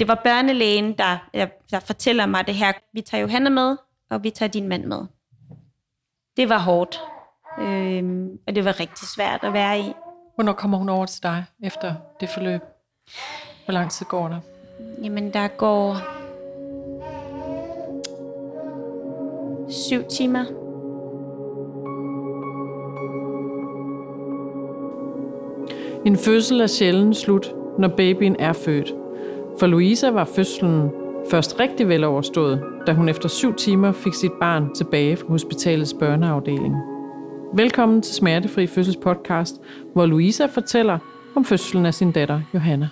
det var børnelægen, der, der, der fortæller mig det her. Vi tager Johanna med, og vi tager din mand med. Det var hårdt, øhm, og det var rigtig svært at være i. Hvornår kommer hun over til dig efter det forløb? Hvor lang tid går der? Jamen, der går syv timer. En fødsel er sjældent slut, når babyen er født. For Louisa var fødslen først rigtig vel overstået, da hun efter syv timer fik sit barn tilbage fra hospitalets børneafdeling. Velkommen til Smertefri Fødsels podcast, hvor Louisa fortæller om fødslen af sin datter Johanna.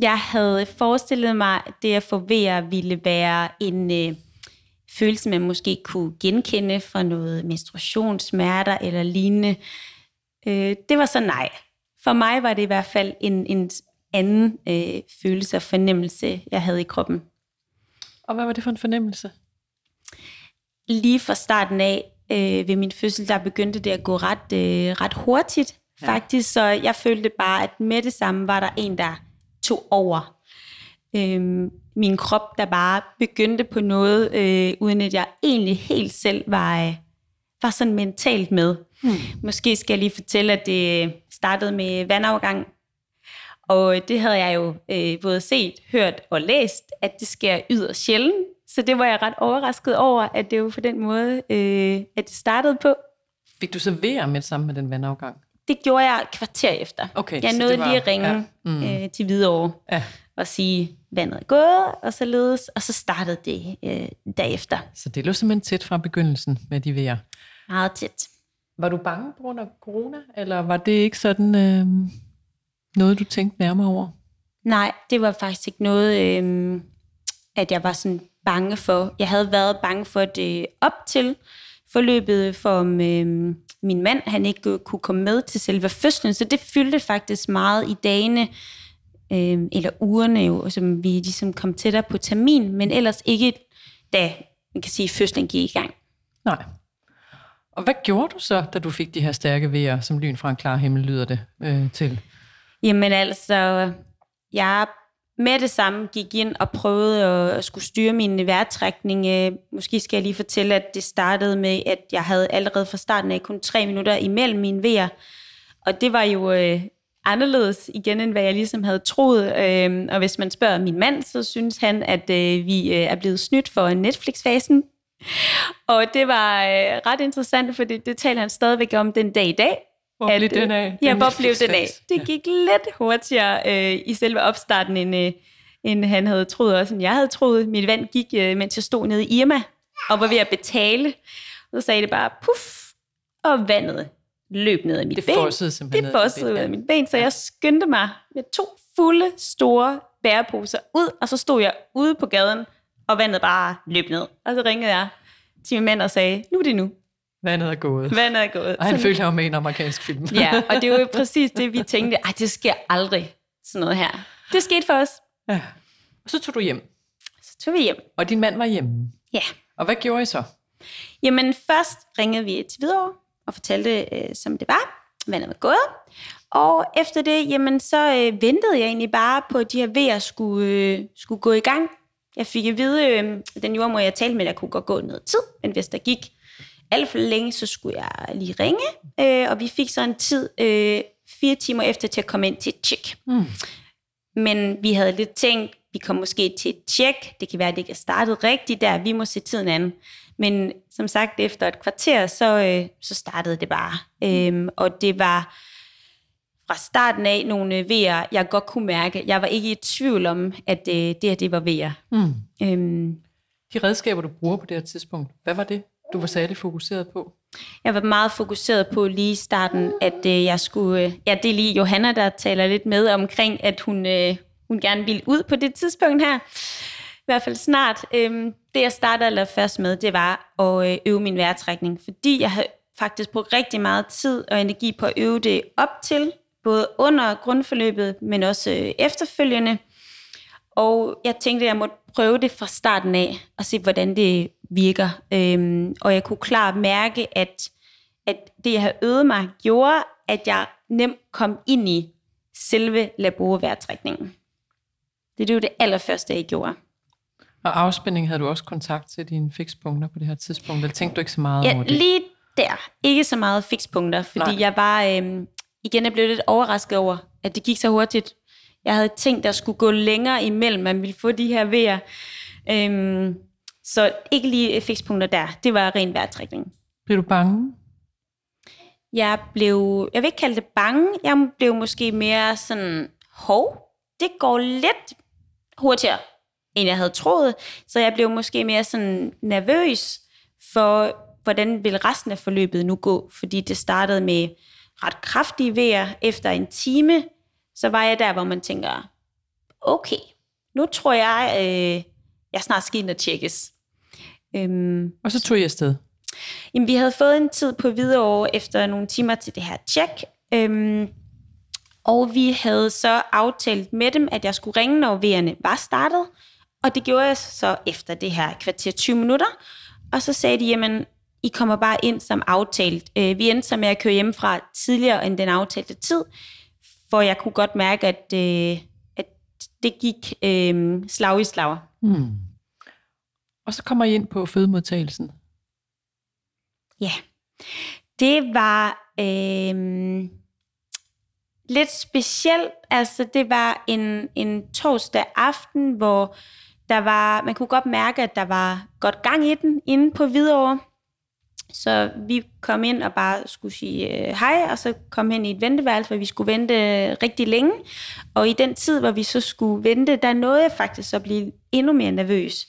Jeg havde forestillet mig, at det at få vejr ville være en øh, følelse, man måske kunne genkende fra noget menstruationssmerter eller lignende. Øh, det var så nej. For mig var det i hvert fald en, en anden øh, følelse og fornemmelse, jeg havde i kroppen. Og hvad var det for en fornemmelse? Lige fra starten af øh, ved min fødsel, der begyndte det at gå ret, øh, ret hurtigt ja. faktisk, så jeg følte bare, at med det samme var der en, der tog over. Øh, min krop, der bare begyndte på noget, øh, uden at jeg egentlig helt selv var, øh, var sådan mentalt med. Hmm. Måske skal jeg lige fortælle, at det startede med vandafgang. Og det havde jeg jo øh, både set, hørt og læst, at det sker yderst sjældent. Så det var jeg ret overrasket over, at det var på den måde, øh, at det startede på. Fik du så VR med sammen med den vandafgang? Det gjorde jeg et kvarter efter. Okay, jeg nåede var- lige at ringe ja. Mm. øh, til Hvidovre Ja. og sige, vandet er gået, og så ledes, og så startede det øh, derefter. Så det lå simpelthen tæt fra begyndelsen med de VR. Meget tæt. Var du bange på grund af corona, eller var det ikke sådan øh, noget, du tænkte nærmere over? Nej, det var faktisk ikke noget, øh, at jeg var sådan bange for. Jeg havde været bange for det op til forløbet, for om øh, min mand han ikke kunne komme med til selve fødslen, så det fyldte faktisk meget i dagene, øh, eller ugerne jo, som vi ligesom kom tættere på termin, men ellers ikke, da man kan sige, fødslen gik i gang. Nej. Og hvad gjorde du så, da du fik de her stærke vejer, som lyn fra en klar himmel lyder det øh, til? Jamen altså, jeg med det samme gik ind og prøvede at, skulle styre min vejrtrækning. Øh, måske skal jeg lige fortælle, at det startede med, at jeg havde allerede fra starten af kun tre minutter imellem mine vejer. Og det var jo øh, anderledes igen, end hvad jeg ligesom havde troet. Øh, og hvis man spørger min mand, så synes han, at øh, vi øh, er blevet snydt for Netflix-fasen. Og det var øh, ret interessant, for det, det taler han stadigvæk om den dag i dag. Hvor blev den af? Ja, Den hvor blev den af? Det gik lidt hurtigere øh, i selve opstarten, end, øh, end han havde troet, også end jeg havde troet. Mit vand gik, øh, mens jeg stod nede i Irma, og var ved at betale. Og så sagde det bare, puff, og vandet løb ned af mit Det ben. fossede simpelthen Det fossede ud ja. af mit ben, så jeg skyndte mig med to fulde, store bæreposer ud, og så stod jeg ude på gaden, og vandet bare løb ned. Og så ringede jeg til min mand og sagde, nu er det nu. Vandet er gået. Vandet er gået. Og han Så- følte, han var med i en amerikansk film. Ja, og det var jo præcis det, vi tænkte, ej, det sker aldrig, sådan noget her. Det skete for os. ja. Og så tog du hjem. Så tog vi hjem. Og din mand var hjemme. Ja. Og hvad gjorde I så? Jamen, først ringede vi til Hvidovre og fortalte, øh, som det var, vandet var gået. Og efter det, jamen, så øh, ventede jeg egentlig bare på, at de her vejer skulle, øh, skulle gå i gang. Jeg fik at vide, øh, den jordmor, jeg talte med, der kunne godt gå noget tid, men hvis der gik alt for længe, så skulle jeg lige ringe. Øh, og vi fik så en tid, øh, fire timer efter, til at komme ind til et tjek. Mm. Men vi havde lidt tænkt, vi kom måske til et tjek. Det kan være, at det ikke er startet rigtigt der. Vi må se tiden an. Men som sagt, efter et kvarter, så, øh, så startede det bare. Øhm, og det var fra starten af nogle øh, V'er, jeg godt kunne mærke. Jeg var ikke i tvivl om, at øh, det her, det var V'er. Mm. Øhm, De redskaber, du bruger på det her tidspunkt, hvad var det, du var særlig fokuseret på? Jeg var meget fokuseret på lige i starten, at øh, jeg skulle... Øh, ja, det er lige Johanna, der taler lidt med omkring, at hun, øh, hun gerne ville ud på det tidspunkt her. I hvert fald snart. Øhm, det, jeg startede allerførst med, det var at øh, øve min vejrtrækning. Fordi jeg havde faktisk brugt rigtig meget tid og energi på at øve det op til, både under grundforløbet, men også øh, efterfølgende. Og jeg tænkte, at jeg måtte prøve det fra starten af, og se, hvordan det virker. Øhm, og jeg kunne klart mærke, at at det, jeg havde øvet mig, gjorde, at jeg nemt kom ind i selve laborvejrtrækningen. Det er jo det allerførste, jeg gjorde. Og afspænding havde du også kontakt til dine fikspunkter på det her tidspunkt, eller tænkte du ikke så meget Ja, over det? lige der. Ikke så meget fikspunkter, fordi. Nej. jeg var, øhm, igen, jeg blev lidt overrasket over, at det gik så hurtigt. Jeg havde tænkt, der skulle gå længere imellem, man ville få de her vejer. Øhm, så ikke lige fikspunkter der. Det var ren vejrtrækning. Blev du bange? Jeg blev, jeg vil ikke kalde det bange, jeg blev måske mere sådan, hov, det går lidt hurtigere, end jeg havde troet. Så jeg blev måske mere sådan nervøs for, hvordan vil resten af forløbet nu gå, fordi det startede med ret kraftige vejer. Efter en time, så var jeg der, hvor man tænker, okay, nu tror jeg, øh, jeg snart skal ind og tjekkes. Øhm, Og så tog jeg afsted. Jamen, vi havde fået en tid på Hvidovre efter nogle timer til det her tjek. Øhm, og vi havde så aftalt med dem, at jeg skulle ringe, når V'erne var startet. Og det gjorde jeg så efter det her kvarter 20 minutter. Og så sagde de, jamen, I kommer bare ind som aftalt. Øh, vi endte så med at køre hjemmefra tidligere end den aftalte tid, for jeg kunne godt mærke, at, øh, at det gik øh, slag i slag. Hmm. Og så kommer I ind på fødemodtagelsen. Ja, det var øh, lidt specielt. Altså, det var en, en torsdag aften, hvor der var, man kunne godt mærke, at der var godt gang i den inde på Hvidovre. Så vi kom ind og bare skulle sige øh, hej, og så kom hen i et venteværelse, hvor vi skulle vente øh, rigtig længe. Og i den tid, hvor vi så skulle vente, der nåede jeg faktisk at blive endnu mere nervøs.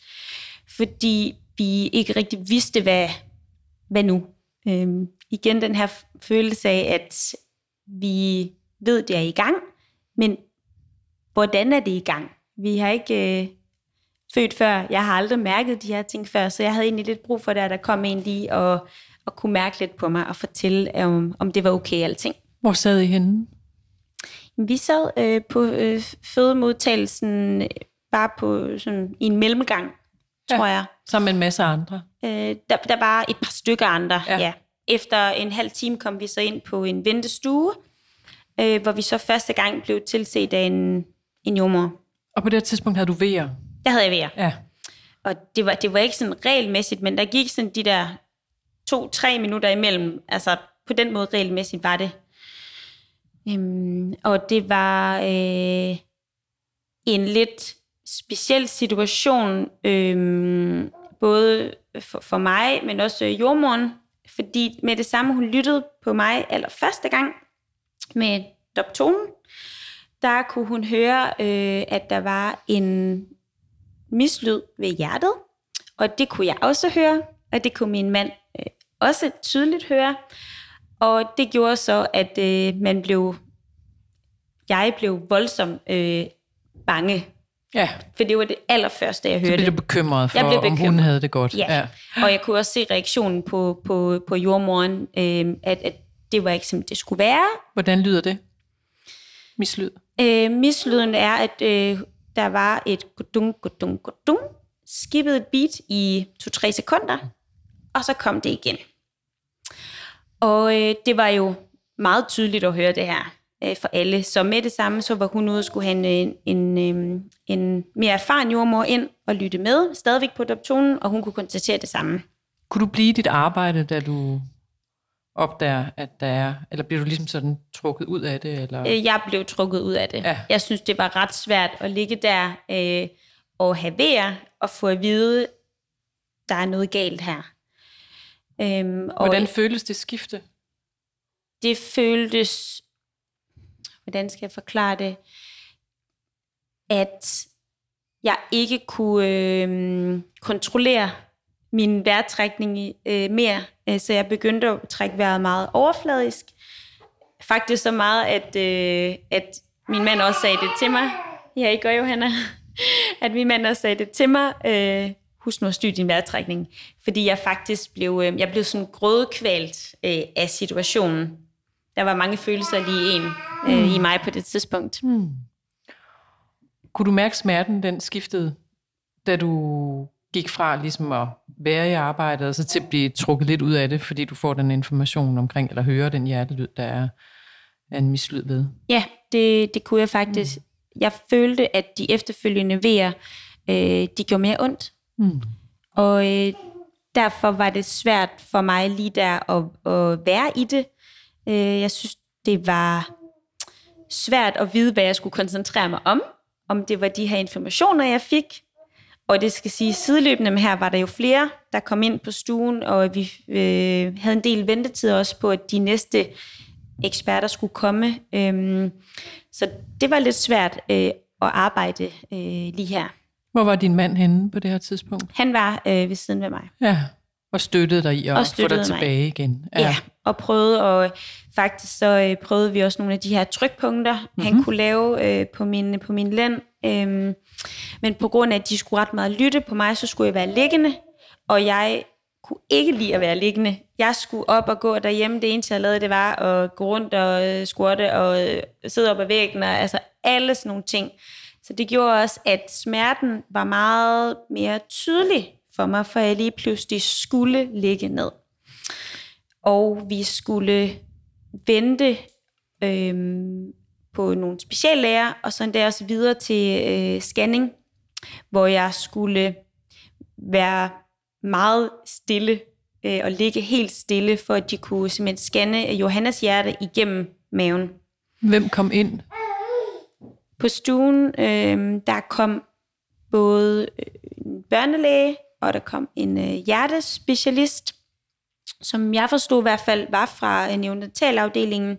Fordi vi ikke rigtig vidste, hvad, hvad nu? Øhm, igen den her følelse af, at vi ved, det er i gang, men hvordan er det i gang? Vi har ikke øh, født før. Jeg har aldrig mærket de her ting før, så jeg havde egentlig lidt brug for det, at der kom en lige og, og kunne mærke lidt på mig og fortælle, om, om det var okay alting. Hvor sad I henne? Vi sad øh, på øh, fødemodtagelsen øh, bare på sådan i en mellemgang, Ja. tror jeg. Sammen med en masse andre. Øh, der, der var et par stykker andre, Ja. ja. Efter en halv time kom vi så ind på en ventestue, øh, hvor vi så første gang blev tilset af en, en jordmor. Og på det tidspunkt havde du vejer. Der havde jeg ved Ja. Og det var, det var ikke sådan regelmæssigt, men der gik sådan de der to-tre minutter imellem. Altså på den måde regelmæssigt var det. Øhm, og det var øh, en lidt speciel situation, øhm, både for, for mig, men også øh, jordmoren, fordi med det samme, hun lyttede på mig allerførste gang med doptonen, der kunne hun høre, øh, at der var en mislyd ved hjertet, og det kunne jeg også høre, og det kunne min mand øh, også tydeligt høre. Og det gjorde så, at øh, man blev, jeg blev voldsomt øh, bange, Ja, for det var det allerførste, jeg så hørte. blev du bekymret for, Jeg blev om hun bekymret. havde det godt. Ja. ja. Og jeg kunne også se reaktionen på, på, på jordmoren, øh, at, at det var ikke, som det skulle være. Hvordan lyder det? Mislyd. Øh, mislyden er, at øh, der var et gudung, gudung, gudung, skippede et beat i 2-3 sekunder, og så kom det igen. Og øh, det var jo meget tydeligt at høre det her øh, for alle. Så med det samme, så var hun ude og skulle have en, øh, en, en, en mere erfaren jordmor ind og lytte med, stadigvæk på adoptionen, og hun kunne konstatere det samme. Kunne du blive dit arbejde, da du opdager, at der er, eller bliver du ligesom sådan trukket ud af det? Eller? Øh, Jeg blev trukket ud af det. Ja. Jeg synes, det var ret svært at ligge der øh, og have vejr og få at vide, der er noget galt her. Øhm, og Hvordan føles det skifte? det føltes, hvordan skal jeg forklare det, at jeg ikke kunne øh, kontrollere min vejrtrækning øh, mere, så jeg begyndte at trække vejret meget overfladisk. Faktisk så meget, at, øh, at min mand også sagde det til mig. Ja, I gør jo, Hanna. At min mand også sagde det til mig. Øh, husk nu at styre din vejrtrækning. Fordi jeg faktisk blev, øh, jeg blev sådan grødkvalt øh, af situationen. Der var mange følelser lige en øh, i mig på det tidspunkt. Hmm. Kunne du mærke smerten, den skiftede, da du gik fra ligesom at være i arbejdet, og så til at blive trukket lidt ud af det, fordi du får den information omkring, eller hører den hjertelyd, der er, er en mislyd ved. Ja, det, det kunne jeg faktisk. Mm. Jeg følte, at de efterfølgende vejer, øh, de gjorde mere ondt. Mm. Og øh, derfor var det svært for mig lige der at, at være i det. Øh, jeg synes, det var svært at vide, hvad jeg skulle koncentrere mig om. Om det var de her informationer, jeg fik. Og det skal sige, sideløbende med her var der jo flere, der kom ind på stuen, og vi øh, havde en del ventetid også på, at de næste eksperter skulle komme. Øhm, så det var lidt svært øh, at arbejde øh, lige her. Hvor var din mand henne på det her tidspunkt? Han var øh, ved siden af mig. Ja, og støttede dig i at og få dig tilbage mig. igen. Ja. ja, og prøvede, og faktisk så øh, prøvede vi også nogle af de her trykpunkter, mm-hmm. han kunne lave øh, på, min, på min lænd. Øhm, men på grund af, at de skulle ret meget lytte på mig, så skulle jeg være liggende, og jeg kunne ikke lide at være liggende. Jeg skulle op og gå derhjemme. Det eneste, jeg lavede, det var at gå rundt og øh, squatte og øh, sidde op ad væggen, og altså alle sådan nogle ting. Så det gjorde også, at smerten var meget mere tydelig for mig, for jeg lige pludselig skulle ligge ned. Og vi skulle vente øhm, på nogle speciallæger, og så der også videre til øh, scanning, hvor jeg skulle være meget stille øh, og ligge helt stille, for at de kunne simpelthen scanne Johannes hjerte igennem maven. Hvem kom ind? På stuen, øh, der kom både en børnelæge, og der kom en øh, hjertespecialist, som jeg forstod i hvert fald var fra neonatalafdelingen,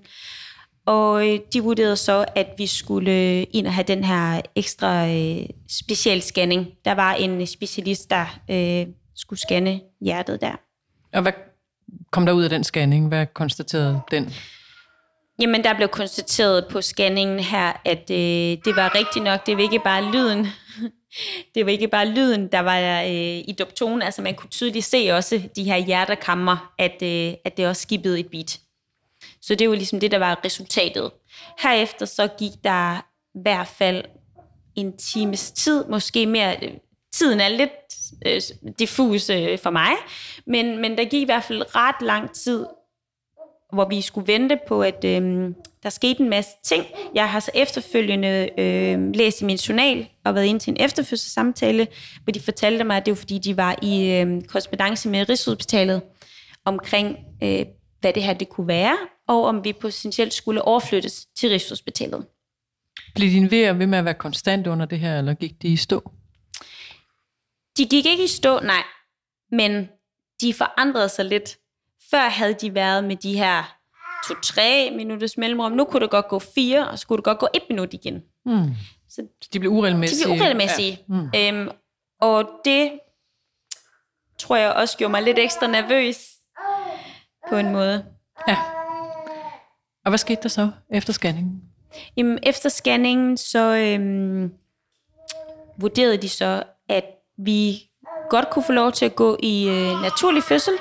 og øh, de vurderede så, at vi skulle øh, ind og have den her ekstra øh, specialscanning. Der var en specialist, der øh, skulle scanne hjertet der. Og hvad kom der ud af den scanning? Hvad konstaterede den? Jamen, der blev konstateret på scanningen her, at øh, det var rigtigt nok. Det var ikke bare lyden. det var ikke bare lyden, der var øh, i doptonen. Altså, man kunne tydeligt se også de her hjertekammer, at, øh, at det også skippede et beat. Så det var ligesom det, der var resultatet. Herefter så gik der i hvert fald en times tid, måske mere. Tiden er lidt øh, diffus øh, for mig, men, men der gik i hvert fald ret lang tid, hvor vi skulle vente på, at øh, der skete en masse ting. Jeg har så efterfølgende øh, læst i min journal og været ind til en efterfødselssamtale, hvor de fortalte mig, at det var fordi, de var i øh, korrespondence med Rigshospitalet omkring, øh, hvad det her det kunne være, og om vi potentielt skulle overflyttes til Rigshospitalet. Blev din vejer ved med at være konstant under det her, eller gik de i stå? De gik ikke i stå, nej. Men de forandrede sig lidt. Før havde de været med de her to-tre minutters mellemrum. Nu kunne det godt gå fire, og så kunne det godt gå et minut igen. Mm. Så de blev uregelmæssige. De blev uregelmæssige. Ja. Mm. Øhm, og det tror jeg også gjorde mig lidt ekstra nervøs på en måde. Ja. Og hvad skete der så efter scanningen? Jamen, efter scanningen, så øhm, vurderede de så, at vi godt kunne få lov til at gå i øh, naturlig fødsel.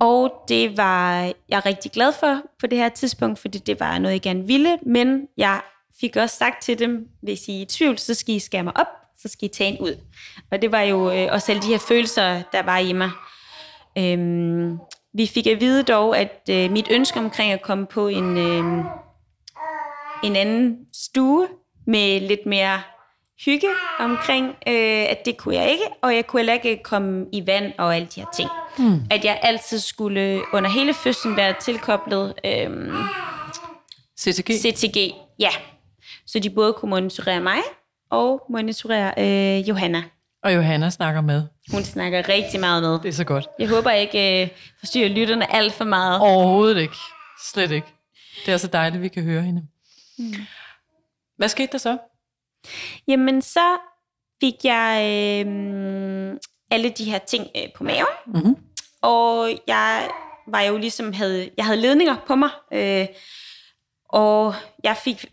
Og det var jeg rigtig glad for på det her tidspunkt, fordi det var noget, jeg gerne ville. Men jeg fik også sagt til dem, hvis I er i tvivl, så skal I skære mig op, så skal I tage en ud. Og det var jo øh, også alle de her følelser, der var i mig. Øhm, vi fik at vide dog, at øh, mit ønske omkring at komme på en, øh, en anden stue med lidt mere hygge omkring, øh, at det kunne jeg ikke, og jeg kunne heller ikke komme i vand og alle de her ting. Mm. At jeg altid skulle under hele fødslen være tilkoblet øh, CTG. CTG, ja. Så de både kunne monitorere mig og monitorere øh, Johanna. Og Johanna snakker med. Hun snakker rigtig meget med. Det er så godt. Jeg håber ikke øh, forstyrrer lytterne alt for meget. Overhovedet ikke. Slet ikke. Det er så dejligt, at vi kan høre hende. Mm. Hvad skete der så? Jamen, så fik jeg øh, alle de her ting øh, på maven. Mm-hmm. Og jeg var jo ligesom, havde, jeg havde ledninger på mig. Øh, og jeg fik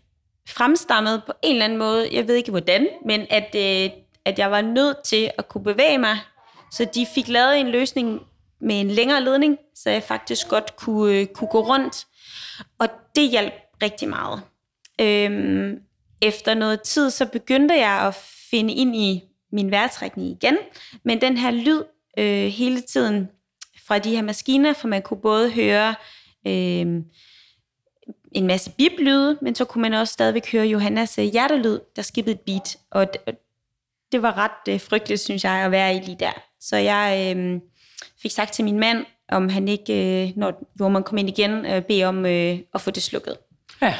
fremstammet på en eller anden måde, jeg ved ikke hvordan, men at, øh, at jeg var nødt til at kunne bevæge mig. Så de fik lavet en løsning med en længere ledning, så jeg faktisk godt kunne, øh, kunne gå rundt. Og det hjalp rigtig meget. Øhm, efter noget tid, så begyndte jeg at finde ind i min vejrtrækning igen. Men den her lyd øh, hele tiden fra de her maskiner, for man kunne både høre øh, en masse biplyde, men så kunne man også stadigvæk høre Johannas øh, hjertelyd, der skippede et beat. Og det var ret øh, frygteligt, synes jeg, at være i lige der. Så jeg øh, fik sagt til min mand, om han ikke, øh, når, man kom ind igen, øh, bede om øh, at få det slukket. Ja.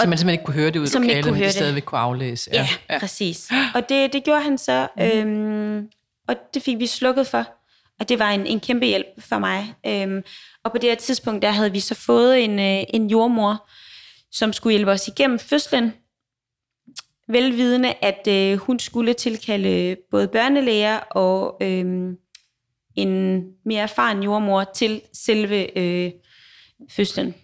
Så man simpelthen ikke kunne høre det ud i lokalet, men det stadigvæk kunne aflæse. Ja, ja, præcis. Og det, det gjorde han så, mm. øhm, og det fik vi slukket for. Og det var en, en kæmpe hjælp for mig. Øhm, og på det her tidspunkt, der havde vi så fået en, øh, en jordmor, som skulle hjælpe os igennem fødslen. Velvidende, at øh, hun skulle tilkalde både børnelæger og øh, en mere erfaren jordmor til selve øh, fødslen.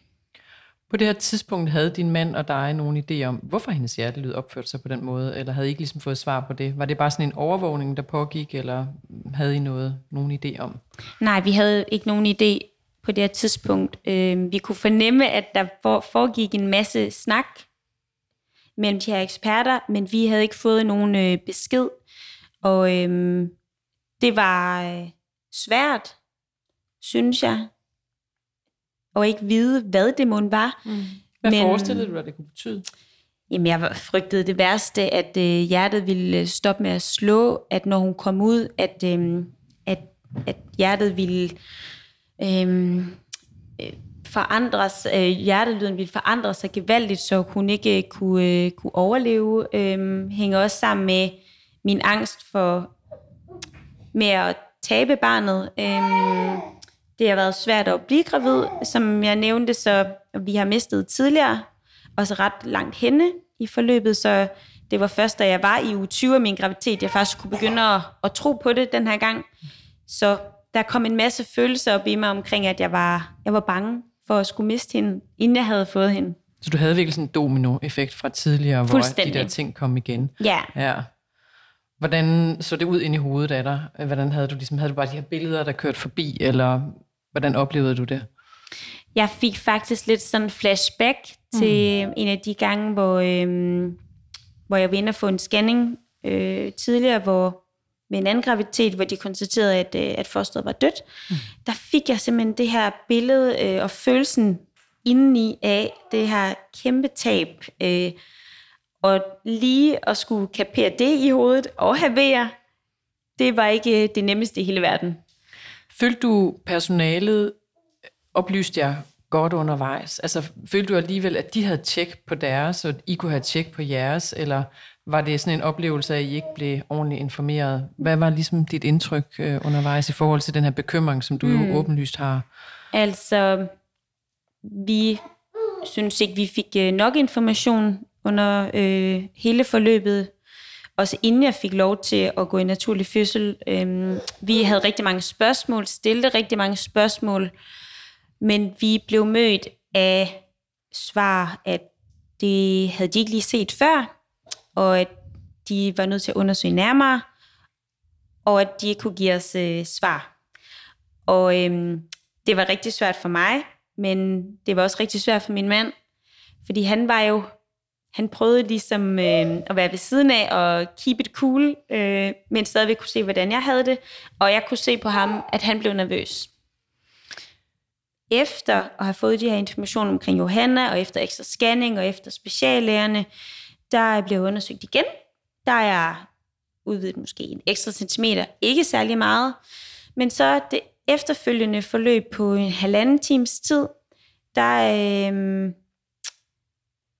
På det her tidspunkt havde din mand og dig nogen idé om, hvorfor hendes hjertelyd opførte sig på den måde, eller havde I ikke ligesom fået svar på det? Var det bare sådan en overvågning, der pågik, eller havde I noget, nogen idé om? Nej, vi havde ikke nogen idé på det her tidspunkt. Øh, vi kunne fornemme, at der foregik en masse snak mellem de her eksperter, men vi havde ikke fået nogen øh, besked. Og øh, det var øh, svært, synes jeg, og ikke vide, hvad det måtte var. Mm. Hvad Men, forestillede du dig, det kunne betyde? Jamen, jeg frygtede det værste, at øh, hjertet ville øh, stoppe med at slå, at når hun kom ud, at, øh, at, at hjertet ville øh, øh, forandres, øh, hjertelyden ville forandre sig gevaldigt, så hun ikke øh, kunne, øh, kunne overleve. Øh, hænger også sammen med min angst for med at tabe barnet. Øh, det har været svært at blive gravid, som jeg nævnte, så vi har mistet tidligere, også ret langt henne i forløbet, så det var først, da jeg var i uge 20 af min graviditet, jeg faktisk kunne begynde at, at tro på det den her gang. Så der kom en masse følelser op i mig omkring, at jeg var, jeg var bange for at skulle miste hende, inden jeg havde fået hende. Så du havde virkelig sådan en domino-effekt fra tidligere, hvor de der ting kom igen? Ja. ja. Hvordan så det ud ind i hovedet af dig? Hvordan havde du ligesom, havde du bare de her billeder, der kørte forbi, eller Hvordan oplevede du det? Jeg fik faktisk lidt sådan flashback til mm. en af de gange, hvor, øh, hvor jeg var inde og få en scanning øh, tidligere, hvor med en anden graviditet, hvor de konstaterede, at, øh, at fosteret var dødt. Mm. Der fik jeg simpelthen det her billede øh, og følelsen indeni af det her kæmpe tab. Øh, og lige at skulle kapere det i hovedet og have vejr, det var ikke det nemmeste i hele verden. Følte du personalet oplyste jer godt undervejs? Altså, følte du alligevel, at de havde tjek på deres, og I kunne have tjek på jeres, eller var det sådan en oplevelse at I ikke blev ordentligt informeret? Hvad var ligesom dit indtryk øh, undervejs i forhold til den her bekymring, som du mm. jo åbenlyst har? Altså, vi synes ikke, vi fik øh, nok information under øh, hele forløbet også inden jeg fik lov til at gå i naturlig fødsel. Øhm, vi havde rigtig mange spørgsmål, stillede rigtig mange spørgsmål, men vi blev mødt af svar, at det havde de ikke lige set før, og at de var nødt til at undersøge nærmere, og at de ikke kunne give os øh, svar. Og øhm, det var rigtig svært for mig, men det var også rigtig svært for min mand, fordi han var jo han prøvede ligesom øh, at være ved siden af og keep it cool, øh, men stadigvæk kunne se, hvordan jeg havde det. Og jeg kunne se på ham, at han blev nervøs. Efter at have fået de her informationer omkring Johanna, og efter ekstra scanning, og efter speciallægerne, der blev undersøgt igen. Der er udvidet måske en ekstra centimeter, ikke særlig meget. Men så det efterfølgende forløb på en halvanden times tid, der øh,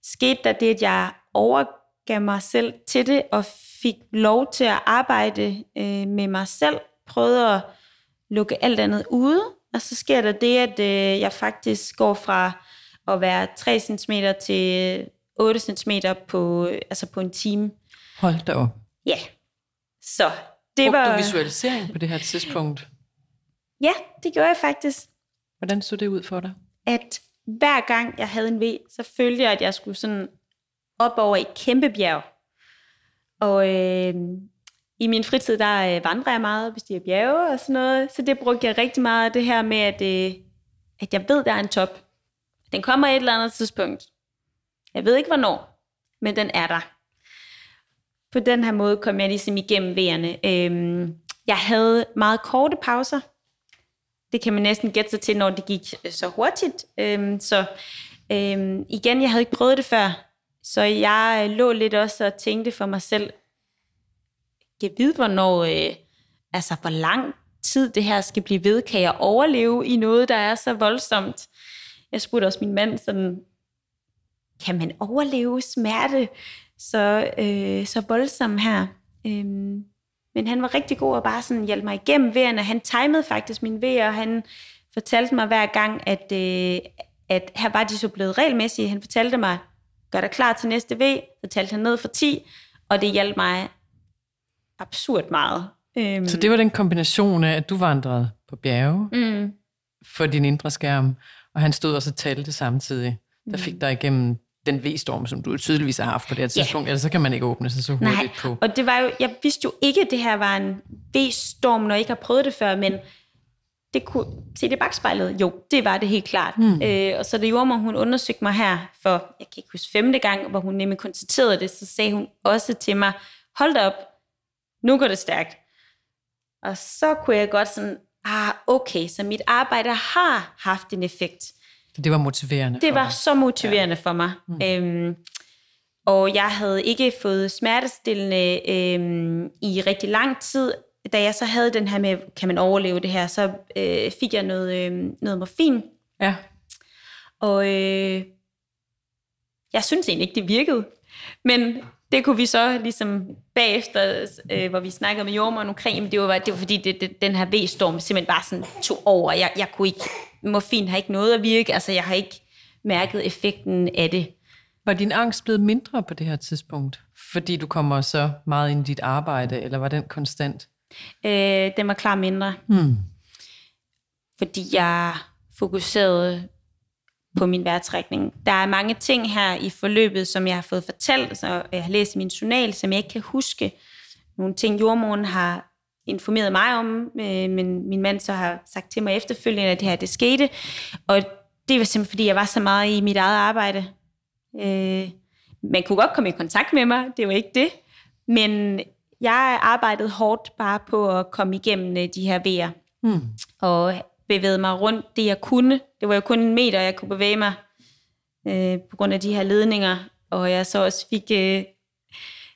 skete der det, at jeg overgav mig selv til det, og fik lov til at arbejde øh, med mig selv, prøvede at lukke alt andet ude, og så sker der det, at øh, jeg faktisk går fra at være 3 cm til 8 cm på, altså på en time. Hold da op. Ja. Så det Brugte var... du visualisering på det her tidspunkt? Ja, det gjorde jeg faktisk. Hvordan så det ud for dig? At hver gang jeg havde en V, så følte jeg, at jeg skulle sådan op over et kæmpe bjerg. Og øh, i min fritid, der øh, vandrer jeg meget, hvis de er bjerge og sådan noget. Så det brugte jeg rigtig meget, det her med, at, øh, at jeg ved, der er en top. Den kommer et eller andet tidspunkt. Jeg ved ikke, hvornår, men den er der. på den her måde kom jeg ligesom igennem vejerne. Øhm, jeg havde meget korte pauser. Det kan man næsten gætte sig til, når det gik øh, så hurtigt. Øhm, så øhm, igen, jeg havde ikke prøvet det før. Så jeg øh, lå lidt også og tænkte for mig selv, jeg vide, hvornår, øh, altså hvor lang tid det her skal blive ved. Kan jeg overleve i noget, der er så voldsomt? Jeg spurgte også min mand sådan, kan man overleve smerte så, øh, så voldsom her? Øhm, men han var rigtig god og bare sådan hjælpe mig igennem vejerne. Han timede faktisk min vejer, og han fortalte mig hver gang, at, øh, at her var de så blevet regelmæssige. Han fortalte mig, gør dig klar til næste V, så talte han ned for 10, og det hjalp mig absurd meget. Øhm. Så det var den kombination af, at du vandrede på bjerge mm. for din indre skærm, og han stod også og talte samtidig, der fik mm. dig igennem den V-storm, som du tydeligvis har haft på det her tidspunkt, ja. ellers så kan man ikke åbne sig så hurtigt Nej. på. og det var jo, jeg vidste jo ikke, at det her var en V-storm, når jeg ikke har prøvet det før, men det kunne se det bagspejlet. Jo, det var det helt klart. Mm. Øh, og så det gjorde mig, hun undersøgte mig her for, jeg kan ikke huske, femte gang, hvor hun nemlig konstaterede det, så sagde hun også til mig, hold da op, nu går det stærkt. Og så kunne jeg godt sådan, ah, okay, så mit arbejde har haft en effekt. Det var motiverende Det var dig. så motiverende ja. for mig. Mm. Øhm, og jeg havde ikke fået smertestillende øhm, i rigtig lang tid. Da jeg så havde den her med, kan man overleve det her, så øh, fik jeg noget, øh, noget morfin. Ja. Og øh, jeg synes egentlig ikke, det virkede. Men det kunne vi så ligesom bagefter, øh, hvor vi snakkede med jordmåren omkring, men det var, det var fordi det, det, den her V-storm simpelthen bare sådan tog over. Jeg, jeg kunne ikke, morfin har ikke noget at virke, altså jeg har ikke mærket effekten af det. Var din angst blevet mindre på det her tidspunkt? Fordi du kommer så meget ind i dit arbejde, eller var den konstant? Øh, den var klar mindre. Hmm. Fordi jeg fokuserede på min vejrtrækning. Der er mange ting her i forløbet, som jeg har fået fortalt, så jeg har læst i min journal, som jeg ikke kan huske. Nogle ting, jordmoren har informeret mig om, øh, men min mand så har sagt til mig efterfølgende, at det her det skete. Og det var simpelthen, fordi jeg var så meget i mit eget arbejde. Øh, man kunne godt komme i kontakt med mig, det var ikke det. Men jeg arbejdede hårdt bare på at komme igennem øh, de her vejer. Mm. Og bevægede mig rundt det, jeg kunne. Det var jo kun en meter, jeg kunne bevæge mig øh, på grund af de her ledninger. Og jeg så også fik øh,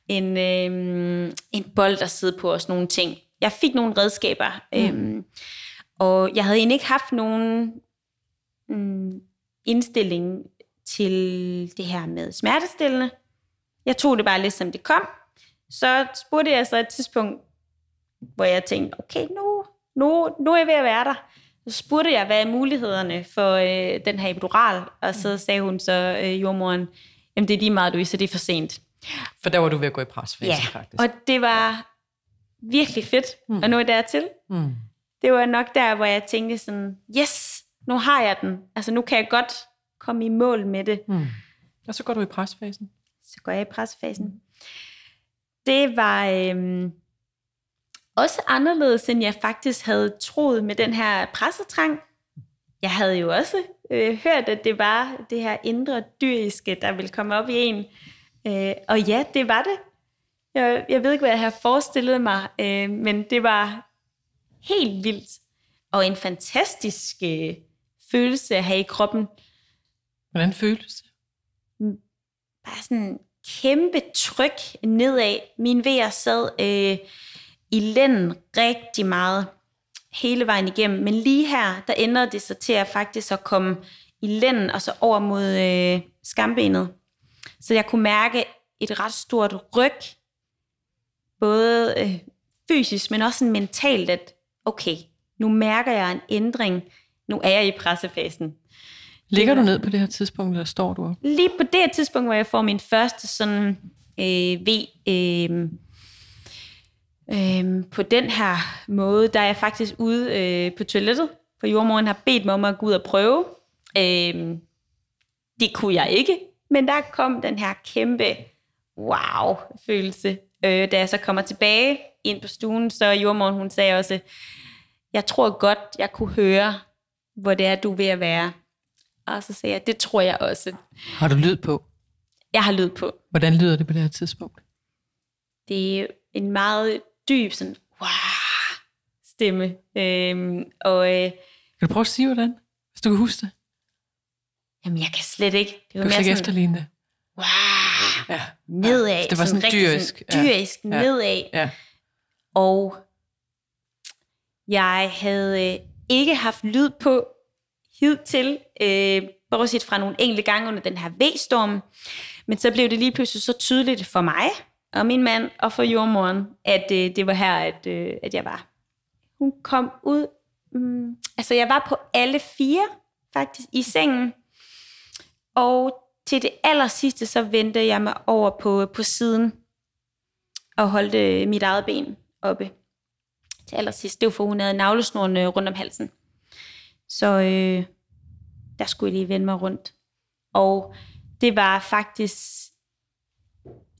en, øh, en bold at sidde på og sådan nogle ting. Jeg fik nogle redskaber. Mm. Øh, og jeg havde egentlig ikke haft nogen mm, indstilling til det her med smertestillende. Jeg tog det bare lidt, som det kom. Så spurgte jeg så et tidspunkt, hvor jeg tænkte, okay, nu, nu, nu er jeg ved at være der. Så spurgte jeg, hvad er mulighederne for øh, den her epidural? Og så sagde hun så, øh, jordmoren, jamen det er lige meget, Louise, det er for sent. For der var du ved at gå i presfase, ja, faktisk. og det var virkelig fedt mm. at nå dertil. Mm. Det var nok der, hvor jeg tænkte sådan, yes, nu har jeg den. Altså nu kan jeg godt komme i mål med det. Mm. Og så går du i presfasen? Så går jeg i presfasen. Det var... Øh, også anderledes, end jeg faktisk havde troet med den her pressetrang. Jeg havde jo også øh, hørt, at det var det her indre dyriske, der ville komme op i en. Øh, og ja, det var det. Jeg, jeg ved ikke, hvad jeg havde forestillet mig, øh, men det var helt vildt. Og en fantastisk øh, følelse at have i kroppen. Hvordan føles det? Bare sådan kæmpe tryk nedad. Min vejer sad... Øh, i lænden rigtig meget hele vejen igennem. Men lige her, der ændrede det sig til at faktisk at komme i lænden og så over mod øh, skambenet. Så jeg kunne mærke et ret stort ryg, både øh, fysisk, men også mentalt, at okay, nu mærker jeg en ændring. Nu er jeg i pressefasen. Ligger du ned på det her tidspunkt, eller står du op? Lige på det her tidspunkt, hvor jeg får min første sådan øh, V, øh, Øhm, på den her måde, der er jeg faktisk ude øh, på toilettet, for jordmoren har bedt mig om at gå ud og prøve. Øhm, det kunne jeg ikke, men der kom den her kæmpe wow-følelse. Øh, da jeg så kommer tilbage ind på stuen, så jordmoren hun sagde også, jeg tror godt, jeg kunne høre, hvor det er, du er ved at være. Og så sagde jeg, det tror jeg også. Har du lyd på? Jeg har lyd på. Hvordan lyder det på det her tidspunkt? det er en meget dyb, sådan, wow, stemme. Øhm, og øh, Kan du prøve at sige, hvordan? Hvis du kan huske det. jamen, jeg kan slet ikke. Det Du var kan mere sådan, efterligne det. wow, Ja. nedad. Det var sådan rigtig dyrisk, ja. Sådan, dyrisk, Ja. nedad. Ja. Og jeg havde øh, ikke haft lyd på hidtil, øh, bortset fra nogle enkelte gange under den her V-storm. Men så blev det lige pludselig så tydeligt for mig og min mand og for jordmoren, at øh, det var her, at, øh, at jeg var. Hun kom ud, mm, altså jeg var på alle fire faktisk i sengen, og til det aller sidste, så vendte jeg mig over på, på siden og holdt øh, mit eget ben oppe. Til allersidst, det var for, hun havde navlesnoren øh, rundt om halsen. Så øh, der skulle jeg lige vende mig rundt. Og det var faktisk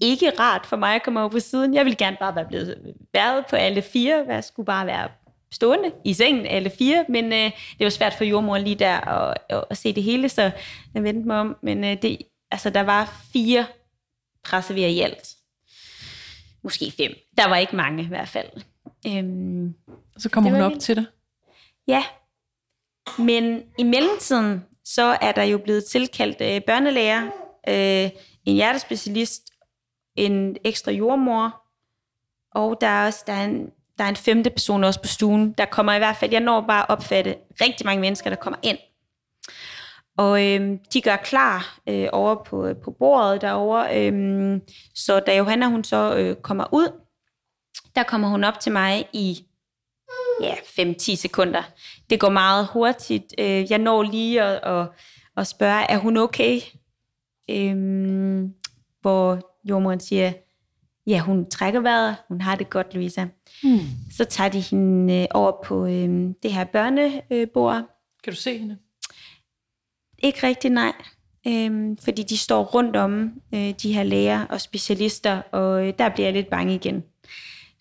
ikke rart for mig at komme over på siden. Jeg ville gerne bare være blevet været på alle fire. Jeg skulle bare være stående i sengen alle fire, men øh, det var svært for jordmoren lige der at, at, at se det hele, så jeg vendte mig om. Men øh, det, altså, der var fire pressevejer i alt. Måske fem. Der var ikke mange i hvert fald. Øhm, så kommer hun op vildt. til dig. Ja, men i mellemtiden, så er der jo blevet tilkaldt øh, børnelæger, øh, en hjertespecialist, en ekstra jordmor, og der er også der er en, der er en femte person også på stuen. Der kommer i hvert fald, jeg når bare at opfatte rigtig mange mennesker, der kommer ind. Og øhm, de gør klar øh, over på, øh, på bordet derovre. Øhm, så da Johanna hun så øh, kommer ud, der kommer hun op til mig i ja, 5-10 sekunder. Det går meget hurtigt. Øh, Jeg når lige at, at, at spørge, er hun okay? Øhm, hvor jordmoren siger, ja, hun trækker vejret, hun har det godt, Louisa. Hmm. Så tager de hende øh, over på øh, det her børnebord. Kan du se hende? Ikke rigtig nej, øhm, fordi de står rundt om øh, de her læger og specialister, og øh, der bliver jeg lidt bange igen.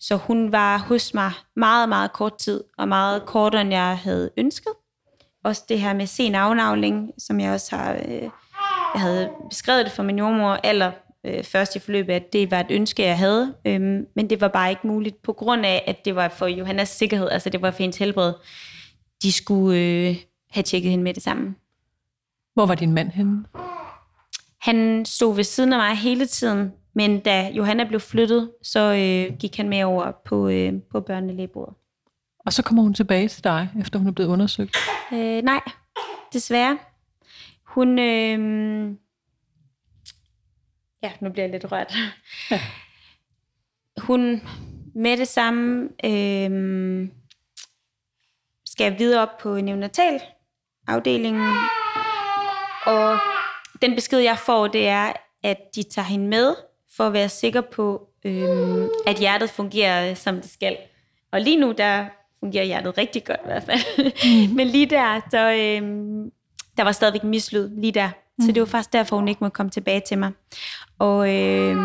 Så hun var hos mig meget, meget kort tid, og meget kortere, end jeg havde ønsket. Også det her med sen afnavling, som jeg også har øh, jeg havde beskrevet det for min jordmor aller øh, først i forløbet, at det var et ønske, jeg havde, øhm, men det var bare ikke muligt, på grund af, at det var for Johannas sikkerhed, altså det var for hendes helbred. De skulle øh, have tjekket hende med det samme. Hvor var din mand henne? Han stod ved siden af mig hele tiden, men da Johanna blev flyttet, så øh, gik han med over på, øh, på børnelægebordet. Og så kommer hun tilbage til dig, efter hun er blevet undersøgt. Øh, nej, desværre. Hun... Øh, ja, nu bliver jeg lidt rørt. Hun med det samme øh, skal videre op på neonatal afdelingen. Og den besked, jeg får, det er, at de tager hende med, for at være sikker på, øh, at hjertet fungerer, som det skal. Og lige nu, der fungerer hjertet rigtig godt i hvert fald. Mm. Men lige der, så øh, der var stadigvæk mislyd lige der. Så det var faktisk derfor, hun ikke må komme tilbage til mig. Og øh,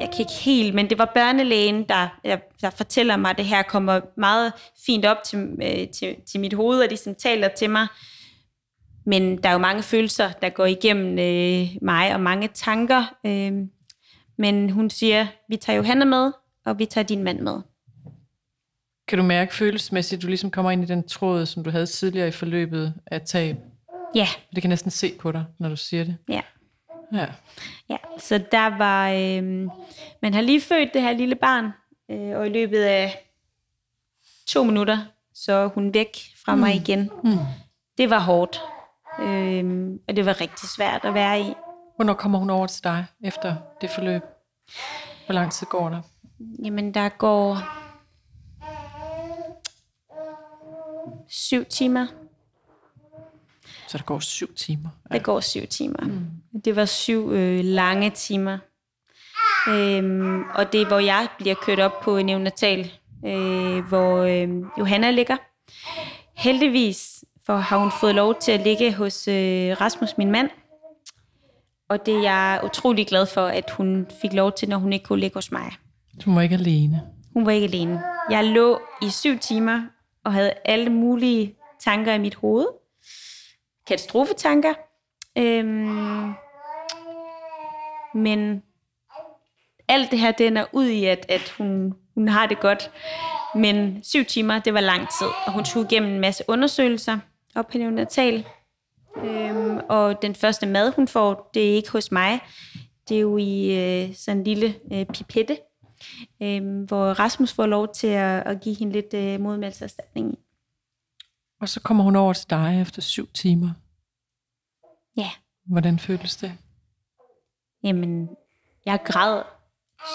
jeg kan ikke helt, men det var børnelægen, der, der, der fortæller mig, at det her kommer meget fint op til, øh, til, til mit hoved, og de som taler til mig. Men der er jo mange følelser, der går igennem øh, mig, og mange tanker. Øh, men hun siger, vi tager Johanna med, og vi tager din mand med. Kan du mærke følelsesmæssigt, at du ligesom kommer ind i den tråd, som du havde tidligere i forløbet af tab? Ja, Det kan næsten se på dig, når du siger det. ja. Ja. Ja, så der var, øh, man har lige født det her lille barn, øh, og i løbet af to minutter, så er hun væk fra mig igen. Mm. Det var hårdt, øh, og det var rigtig svært at være i. Hvornår kommer hun over til dig efter det forløb? Hvor lang tid går der? Jamen, der går syv timer. Så der går syv timer. Der går syv timer. Mm. Det var syv øh, lange timer. Øhm, og det er, hvor jeg bliver kørt op på neonatal, øh, hvor øh, Johanna ligger. Heldigvis for har hun fået lov til at ligge hos øh, Rasmus, min mand. Og det er jeg utrolig glad for, at hun fik lov til, når hun ikke kunne ligge hos mig. Du var ikke alene. Hun var ikke alene. Jeg lå i syv timer og havde alle mulige tanker i mit hoved. Katastrofetanker. Øhm, men alt det her, den er ud i, at, at hun, hun har det godt. Men syv timer, det var lang tid, og hun skulle igennem en masse undersøgelser op på neonatal. Øhm, og den første mad, hun får, det er ikke hos mig. Det er jo i øh, sådan en lille øh, pipette, øh, hvor Rasmus får lov til at, at give hende lidt øh, modmælserstatning. Og så kommer hun over til dig efter syv timer. Ja. Hvordan føles det? Jamen, jeg græd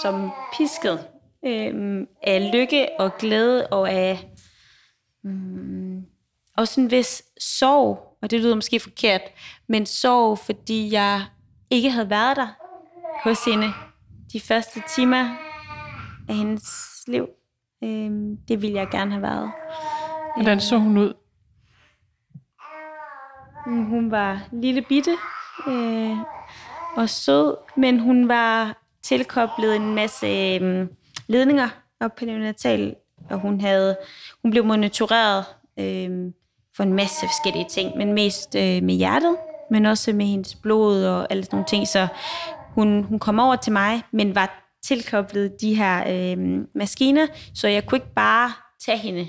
som pisket øh, af lykke og glæde og af mm, og sådan en vis sorg, og det lyder måske forkert, men sorg, fordi jeg ikke havde været der hos hende de første timer af hendes liv. Øh, det ville jeg gerne have været. Hvordan så hun ud? Mm, hun var lille bitte øh, og sød, men hun var tilkoblet en masse øh, ledninger op på neonatal, og hun havde hun blev monitoreret øh, for en masse forskellige ting, men mest øh, med hjertet, men også med hendes blod og alle sådan nogle ting, så hun, hun kom over til mig, men var tilkoblet de her øh, maskiner, så jeg kunne ikke bare tage hende.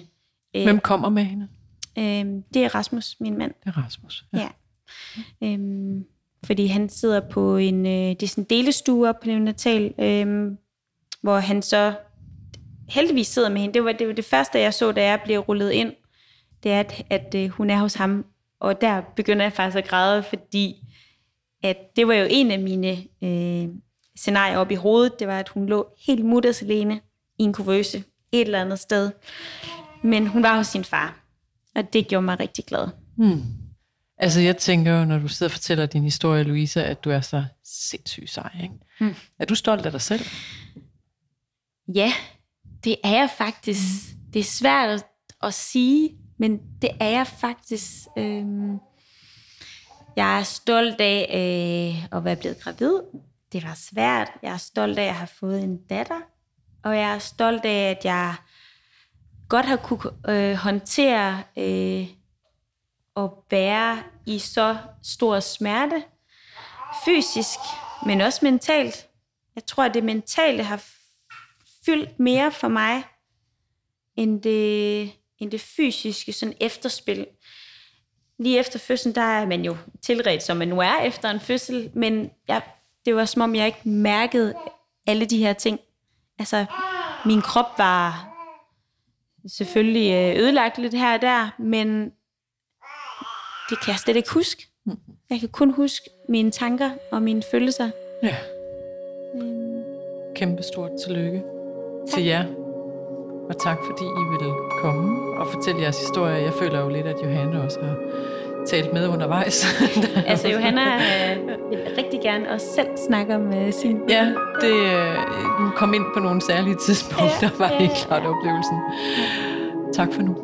Øh, Hvem kommer med hende? Øh, det er Rasmus, min mand. Det er Rasmus, ja. ja. Øh, fordi han sidder på en, øh, det er sådan en delestue op på neonatal, øh, hvor han så heldigvis sidder med hende. Det var, det var det første, jeg så, da jeg blev rullet ind. Det er, at, at øh, hun er hos ham. Og der begynder jeg faktisk at græde, fordi at det var jo en af mine øh, scenarier op i hovedet. Det var, at hun lå helt mutters alene i en kuvøse et eller andet sted. Men hun var hos sin far. Og det gjorde mig rigtig glad. Hmm. Altså jeg tænker jo, når du sidder og fortæller din historie, Louise, at du er så sindssygt sej. Ikke? Hmm. Er du stolt af dig selv? Ja, det er jeg faktisk. Det er svært at, at sige, men det er jeg faktisk. Øhm, jeg er stolt af øh, at være blevet gravid. Det var svært. Jeg er stolt af, at jeg har fået en datter. Og jeg er stolt af, at jeg godt har kunne øh, håndtere øh, at være i så stor smerte. Fysisk, men også mentalt. Jeg tror, at det mentale har fyldt mere for mig, end det, end det fysiske sådan efterspil. Lige efter fødslen, der er man jo tilret, som man nu er efter en fødsel, men jeg, det var som om, jeg ikke mærkede alle de her ting. Altså, min krop var selvfølgelig øh, ødelagt lidt her og der, men det kan jeg slet ikke huske. Jeg kan kun huske mine tanker og mine følelser. Ja. Øhm. Kæmpe stort tillykke tak. til jer. Og tak fordi I ville komme og fortælle jeres historie. Jeg føler jo lidt, at Johanne også har talt med undervejs. altså Johanna øh, vil rigtig gerne også selv snakke om øh, sin... Ja, det, øh, kom ind på nogle særlige tidspunkter, ja, var ja, helt klart oplevelsen. Tak for nu.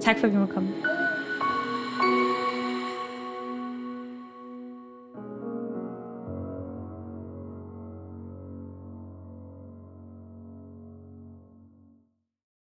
Tak for, at vi må komme.